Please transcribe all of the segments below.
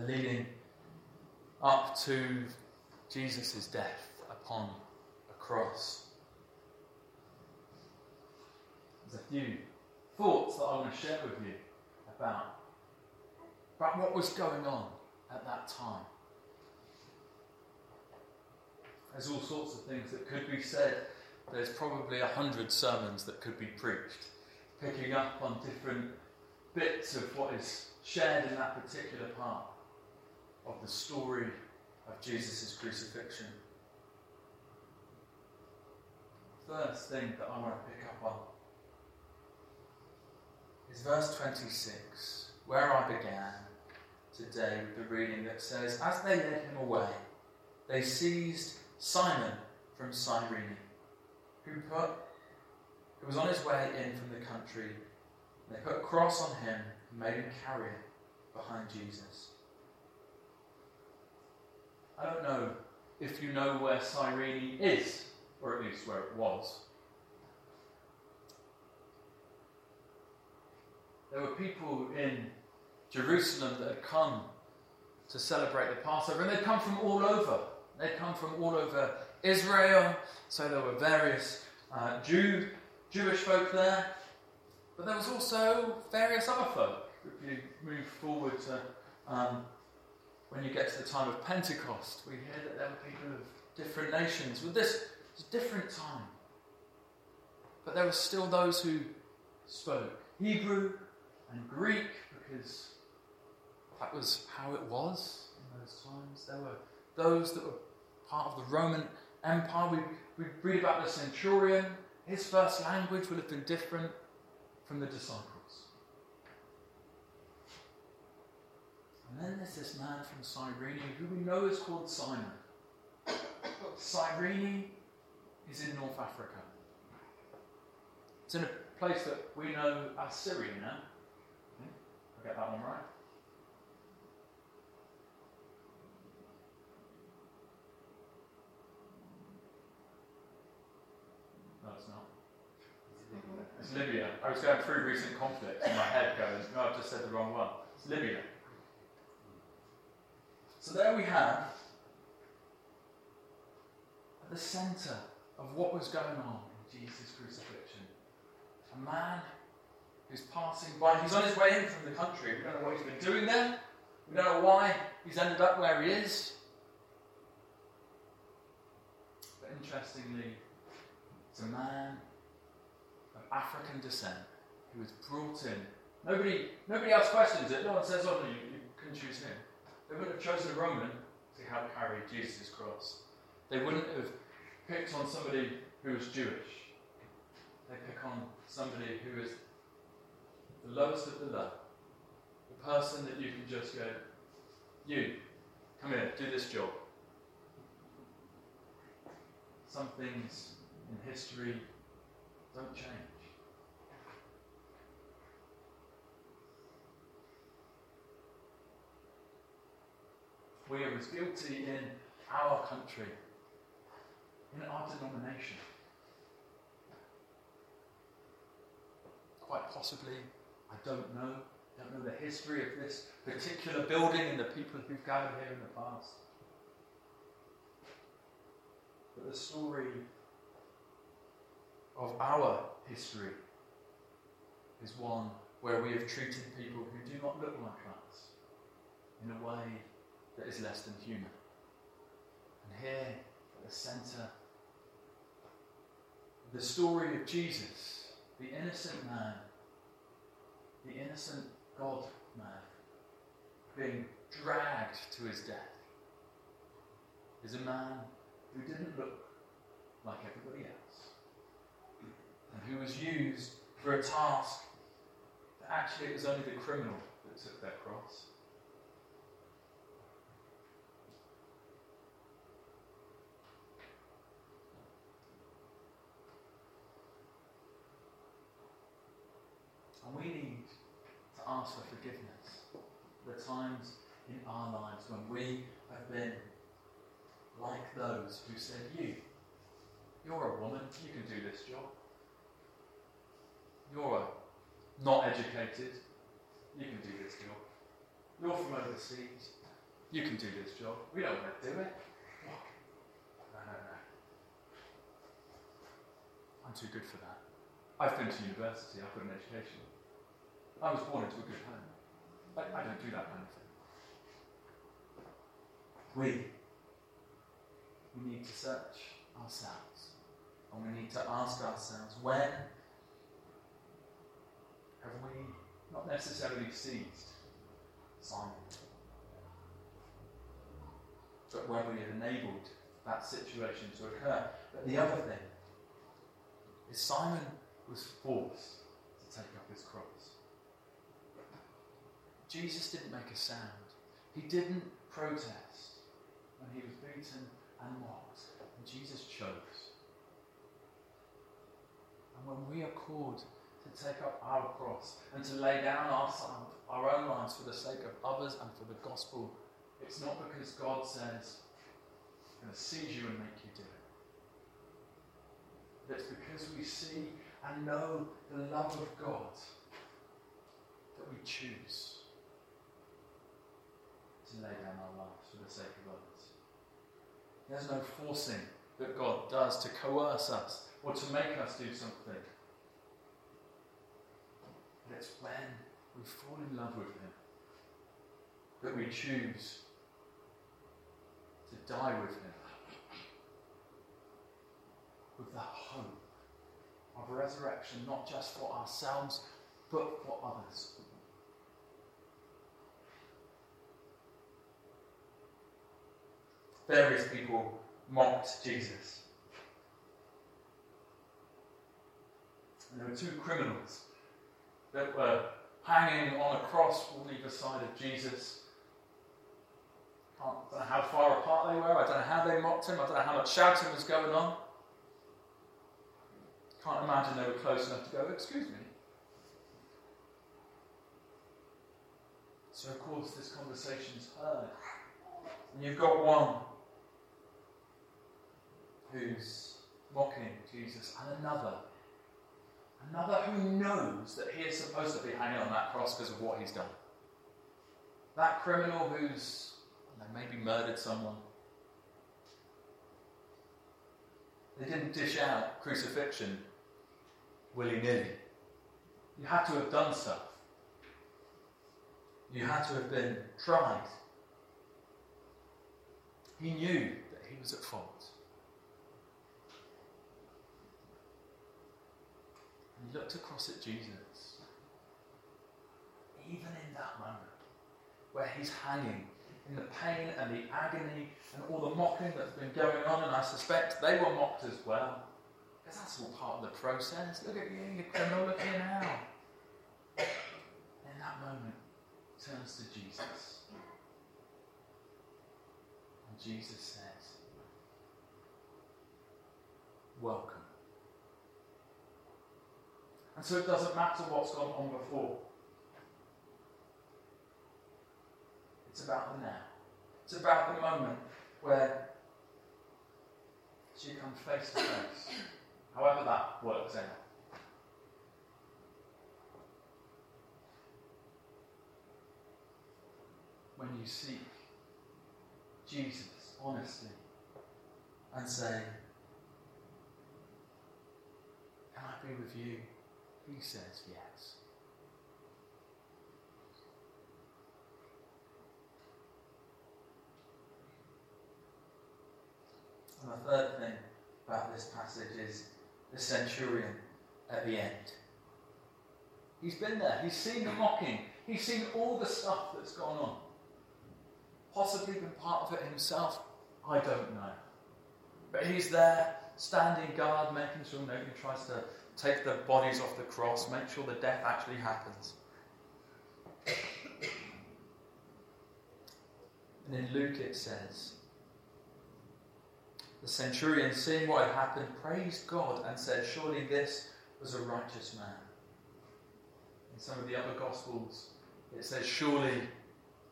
Leading up to Jesus' death upon a cross. There's a few thoughts that I want to share with you about, about what was going on at that time. There's all sorts of things that could be said. There's probably a hundred sermons that could be preached, picking up on different bits of what is shared in that particular part of the story of Jesus' crucifixion. First thing that I want to pick up on is verse 26, where I began today with the reading that says, As they led him away, they seized Simon from Cyrene, who put who was on his way in from the country. And they put a cross on him and made him carry it behind Jesus. I don't know if you know where Cyrene is, or at least where it was. There were people in Jerusalem that had come to celebrate the Passover, and they'd come from all over. They'd come from all over Israel, so there were various uh, Jew, Jewish folk there, but there was also various other folk. If you move forward to um, when you get to the time of Pentecost, we hear that there were people of different nations. Well, this was a different time. But there were still those who spoke Hebrew and Greek because that was how it was in those times. There were those that were part of the Roman Empire. We, we read about the centurion. His first language would have been different from the disciples. And then there's this man from Cyrene who we know is called Simon. Cyrene is in North Africa. It's in a place that we know as Syria now. Hmm? I get that one right. No, it's not. It's Libya. I was going through recent conflicts in my head going, no, I've just said the wrong one. It's Libya. So there we have at the centre of what was going on in Jesus' crucifixion a man who's passing by. He's on his way in from the country. We don't know what he's been doing there. We don't know why he's ended up where he is. But interestingly, it's a man of African descent who was brought in. Nobody, nobody else questions it. No one says, "Oh, you, you can choose him." They wouldn't have chosen a Roman to help carry Jesus' cross. They wouldn't have picked on somebody who was Jewish. They pick on somebody who is the lowest of the low. The person that you can just go, you, come here, do this job. Some things in history don't change. We are as guilty in our country, in our denomination. Quite possibly, I don't know, I don't know the history of this particular building and the people who've gathered here in the past. But the story of our history is one where we have treated people who do not look like us in a way that is less than human. And here, at the centre, the story of Jesus, the innocent man, the innocent God man, being dragged to his death, is a man who didn't look like everybody else, and who was used for a task that actually it was only the criminal that took their cross. And we need to ask for forgiveness for the times in our lives when we have been like those who said, You, you're a woman, you can do this job. You're not educated, you can do this job. You're from overseas. You can do this job. We don't want to do it. No, no, no. I'm too good for that. I've been to university, I've got an education. I was born into a good home. I, I don't do that kind of thing. We, we need to search ourselves. And we need to ask ourselves, when have we not necessarily seized Simon? But when we have enabled that situation to occur. But the other thing is Simon was forced to take up his cross. Jesus didn't make a sound. He didn't protest when he was beaten and mocked. And Jesus chose. And when we are called to take up our cross and to lay down our, our own lives for the sake of others and for the gospel, it's not because God says, I'm going to seize you and make you do it. It's because we see and know the love of God that we choose to lay down our lives for the sake of others. There's no forcing that God does to coerce us or to make us do something. But it's when we fall in love with Him that we choose to die with Him with the hope of resurrection, not just for ourselves, but for others. Various people mocked Jesus. And there were two criminals that were hanging on a cross on either side of Jesus. I don't know how far apart they were. I don't know how they mocked him. I don't know how much shouting was going on. Can't imagine they were close enough to go, excuse me. So, of course, this conversation's heard. And you've got one who's mocking Jesus, and another. Another who knows that he is supposed to be hanging on that cross because of what he's done. That criminal who's maybe murdered someone. They didn't dish out crucifixion willy nilly. You had to have done stuff. You had to have been tried. He knew that he was at fault. And he looked across at Jesus. Even in that moment where he's hanging in the pain and the agony and all the mocking that's been going on, and I suspect they were mocked as well. Because that's all part of the process. Look at you, you criminal, now. In that moment, turns to Jesus. And Jesus says, Welcome. And so it doesn't matter what's gone on before. It's about the now. It's about the moment where she comes face to face however that works out. When you seek Jesus honestly and say, Can I be with you? He says yes. And the third thing about this passage is the centurion at the end. He's been there, he's seen the mocking, he's seen all the stuff that's gone on. Possibly been part of it himself, I don't know. But he's there, standing guard, making sure nobody tries to take the bodies off the cross, make sure the death actually happens. And in Luke it says, the centurion, seeing what had happened, praised God and said, Surely this was a righteous man. In some of the other Gospels, it says, Surely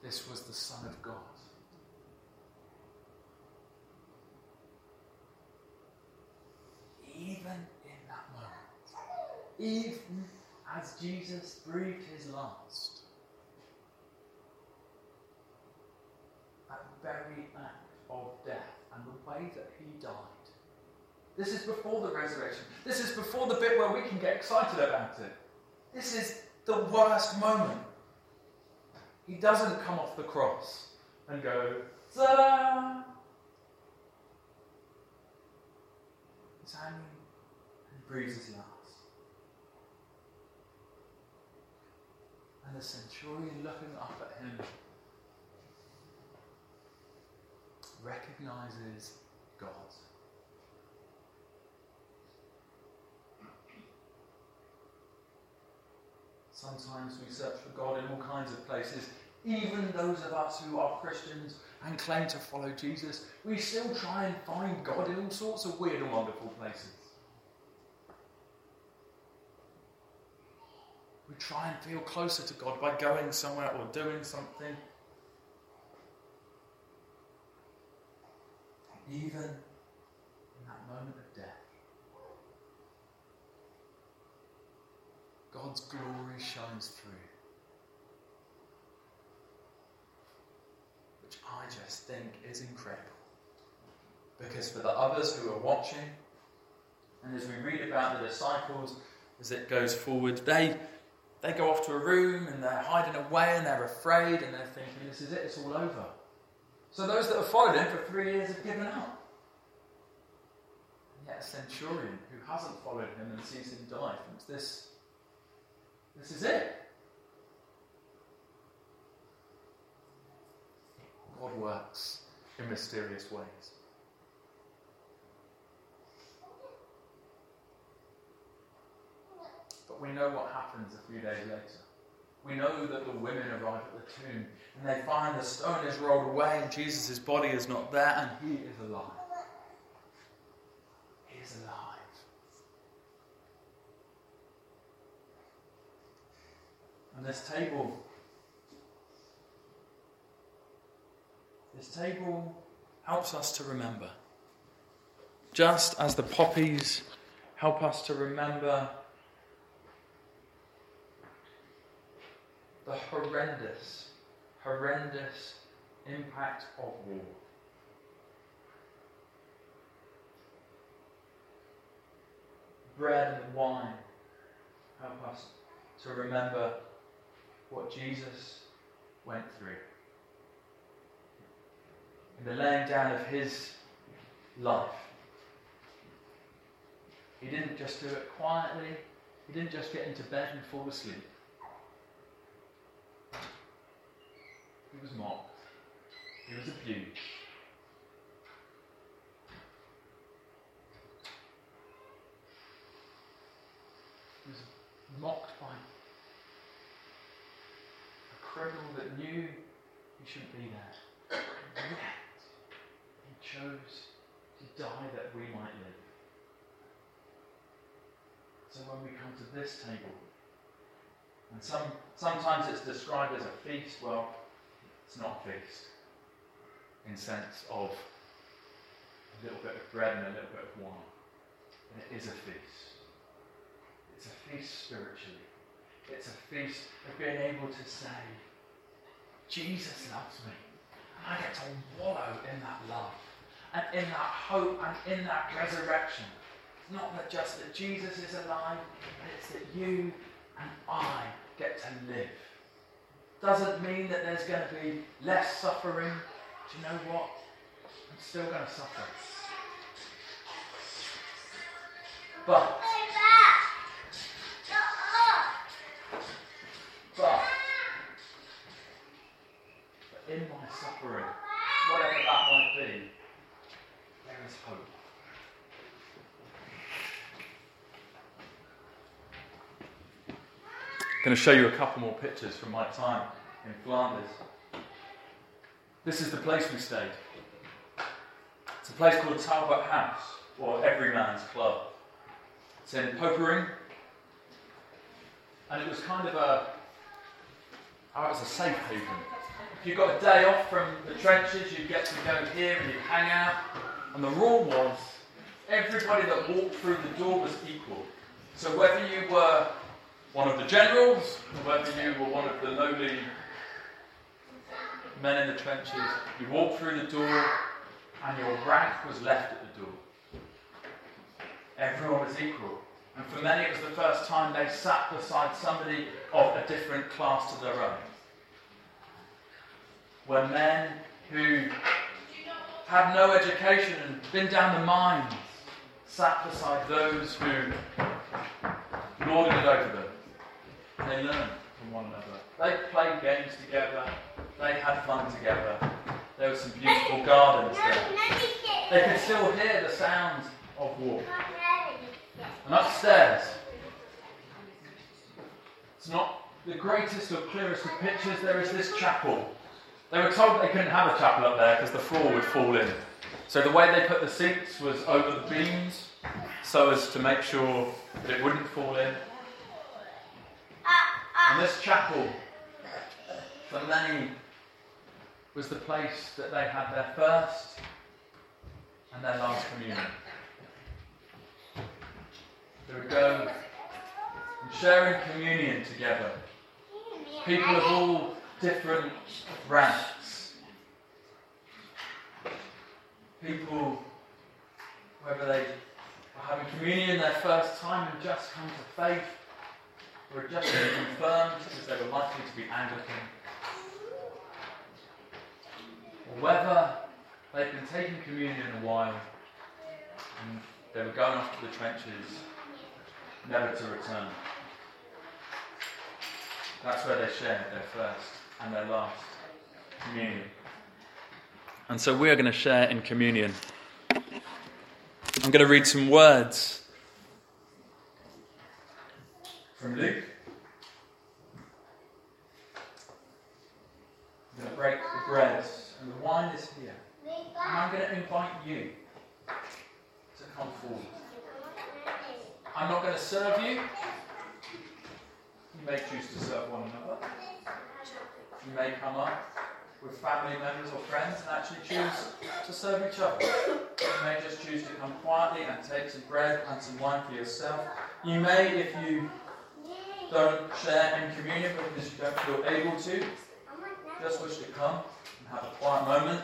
this was the Son of God. Even even as Jesus breathed his last, at the very act of death and the way that he died. This is before the resurrection. This is before the bit where we can get excited about it. This is the worst moment. He doesn't come off the cross and go, ta He's hanging and breathes his last. And the centurion looking up at him recognizes God. Sometimes we search for God in all kinds of places. Even those of us who are Christians and claim to follow Jesus, we still try and find God in all sorts of weird and wonderful places. Try and feel closer to God by going somewhere or doing something. Even in that moment of death, God's glory shines through. Which I just think is incredible. Because for the others who are watching, and as we read about the disciples as it goes forward, they, they go off to a room and they're hiding away and they're afraid and they're thinking, this is it, it's all over. So those that have followed him for three years have given up. And yet a centurion who hasn't followed him and sees him die thinks this this is it. God works in mysterious ways. We know what happens a few days later. We know that the women arrive at the tomb and they find the stone is rolled away and Jesus' body is not there and he is alive. He is alive. And this table, this table helps us to remember. Just as the poppies help us to remember the horrendous, horrendous impact of war. Bread and wine help us to remember what Jesus went through. In the laying down of his life. He didn't just do it quietly, he didn't just get into bed and fall asleep. He was mocked, he was abused. He was mocked by a criminal that knew he shouldn't be there. And yet, he chose to die that we might live. So when we come to this table, and some, sometimes it's described as a feast, well, it's not feast in sense of a little bit of bread and a little bit of wine. It is a feast. It's a feast spiritually. It's a feast of being able to say, Jesus loves me. And I get to wallow in that love and in that hope and in that resurrection. It's not that just that Jesus is alive, but it's that you and I get to live. Doesn't mean that there's going to be less suffering. Do you know what? I'm still going to suffer. But but, but in my suffering, whatever that might be, there is hope. Going to show you a couple more pictures from my time in Flanders. This is the place we stayed. It's a place called Talbot House, or Everyman's Club. It's in Poperinge, and it was kind of a, oh, it was a safe haven if you got a day off from the trenches, you'd get to go here and you'd hang out. And the rule was everybody that walked through the door was equal. So whether you were one of the generals, whether you were one of the lowly men in the trenches, you walked through the door and your rank was left at the door. Everyone was equal. And for many, it was the first time they sat beside somebody of a different class to their own. Were men who had no education and been down the mines sat beside those who lorded it over them. They learned from one another. They played games together. They had fun together. There were some beautiful gardens there. They could still hear the sounds of war. And upstairs, it's not the greatest or clearest of pictures, there is this chapel. They were told they couldn't have a chapel up there because the floor would fall in. So the way they put the seats was over the beams so as to make sure that it wouldn't fall in. And this chapel, for many, was the place that they had their first and their last communion. They would go and sharing communion together. People of all different ranks. People, whether they were having communion their first time and just come to faith, or just confirmed because they were likely to be Anglican, or whether they'd been taking communion a while and they were going off to the trenches never to return. That's where they shared their first and their last communion. And so we are going to share in communion. I'm going to read some words from Luke. I'm going to break the bread, and the wine is here. And I'm going to invite you to come forward. I'm not going to serve you. You may choose to serve one another. You may come up with family members or friends and actually choose to serve each other. You may just choose to come quietly and take some bread and some wine for yourself. You may, if you don't share in communion because you don't feel able to, just wish to come and have a quiet moment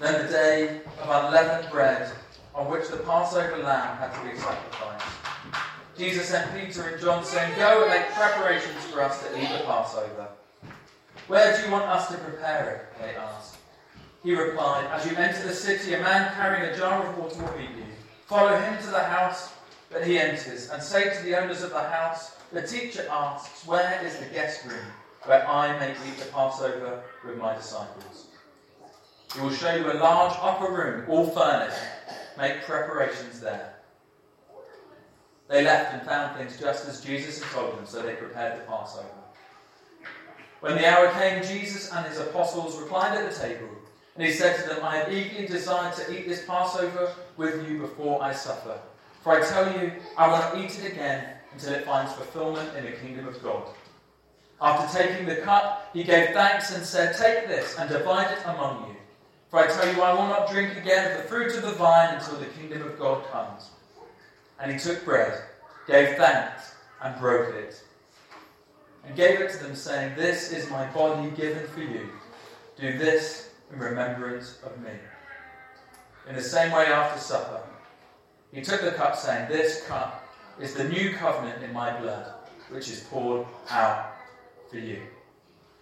Then the day of unleavened bread, on which the Passover lamb had to be sacrificed. Jesus sent Peter and John, saying, Go and make preparations for us to eat the Passover. Where do you want us to prepare it? They asked. He replied, As you enter the city, a man carrying a jar of water will meet you. Follow him to the house that he enters, and say to the owners of the house, The teacher asks, Where is the guest room, where I may eat the Passover with my disciples? He will show you a large upper room, all furnished. Make preparations there. They left and found things just as Jesus had told them, so they prepared the Passover. When the hour came, Jesus and his apostles reclined at the table, and he said to them, I have eagerly desired to eat this Passover with you before I suffer. For I tell you, I will not eat it again until it finds fulfillment in the kingdom of God. After taking the cup, he gave thanks and said, Take this and divide it among you. For I tell you, I will not drink again of the fruit of the vine until the kingdom of God comes. And he took bread, gave thanks, and broke it, and gave it to them, saying, This is my body given for you. Do this in remembrance of me. In the same way, after supper, he took the cup, saying, This cup is the new covenant in my blood, which is poured out for you.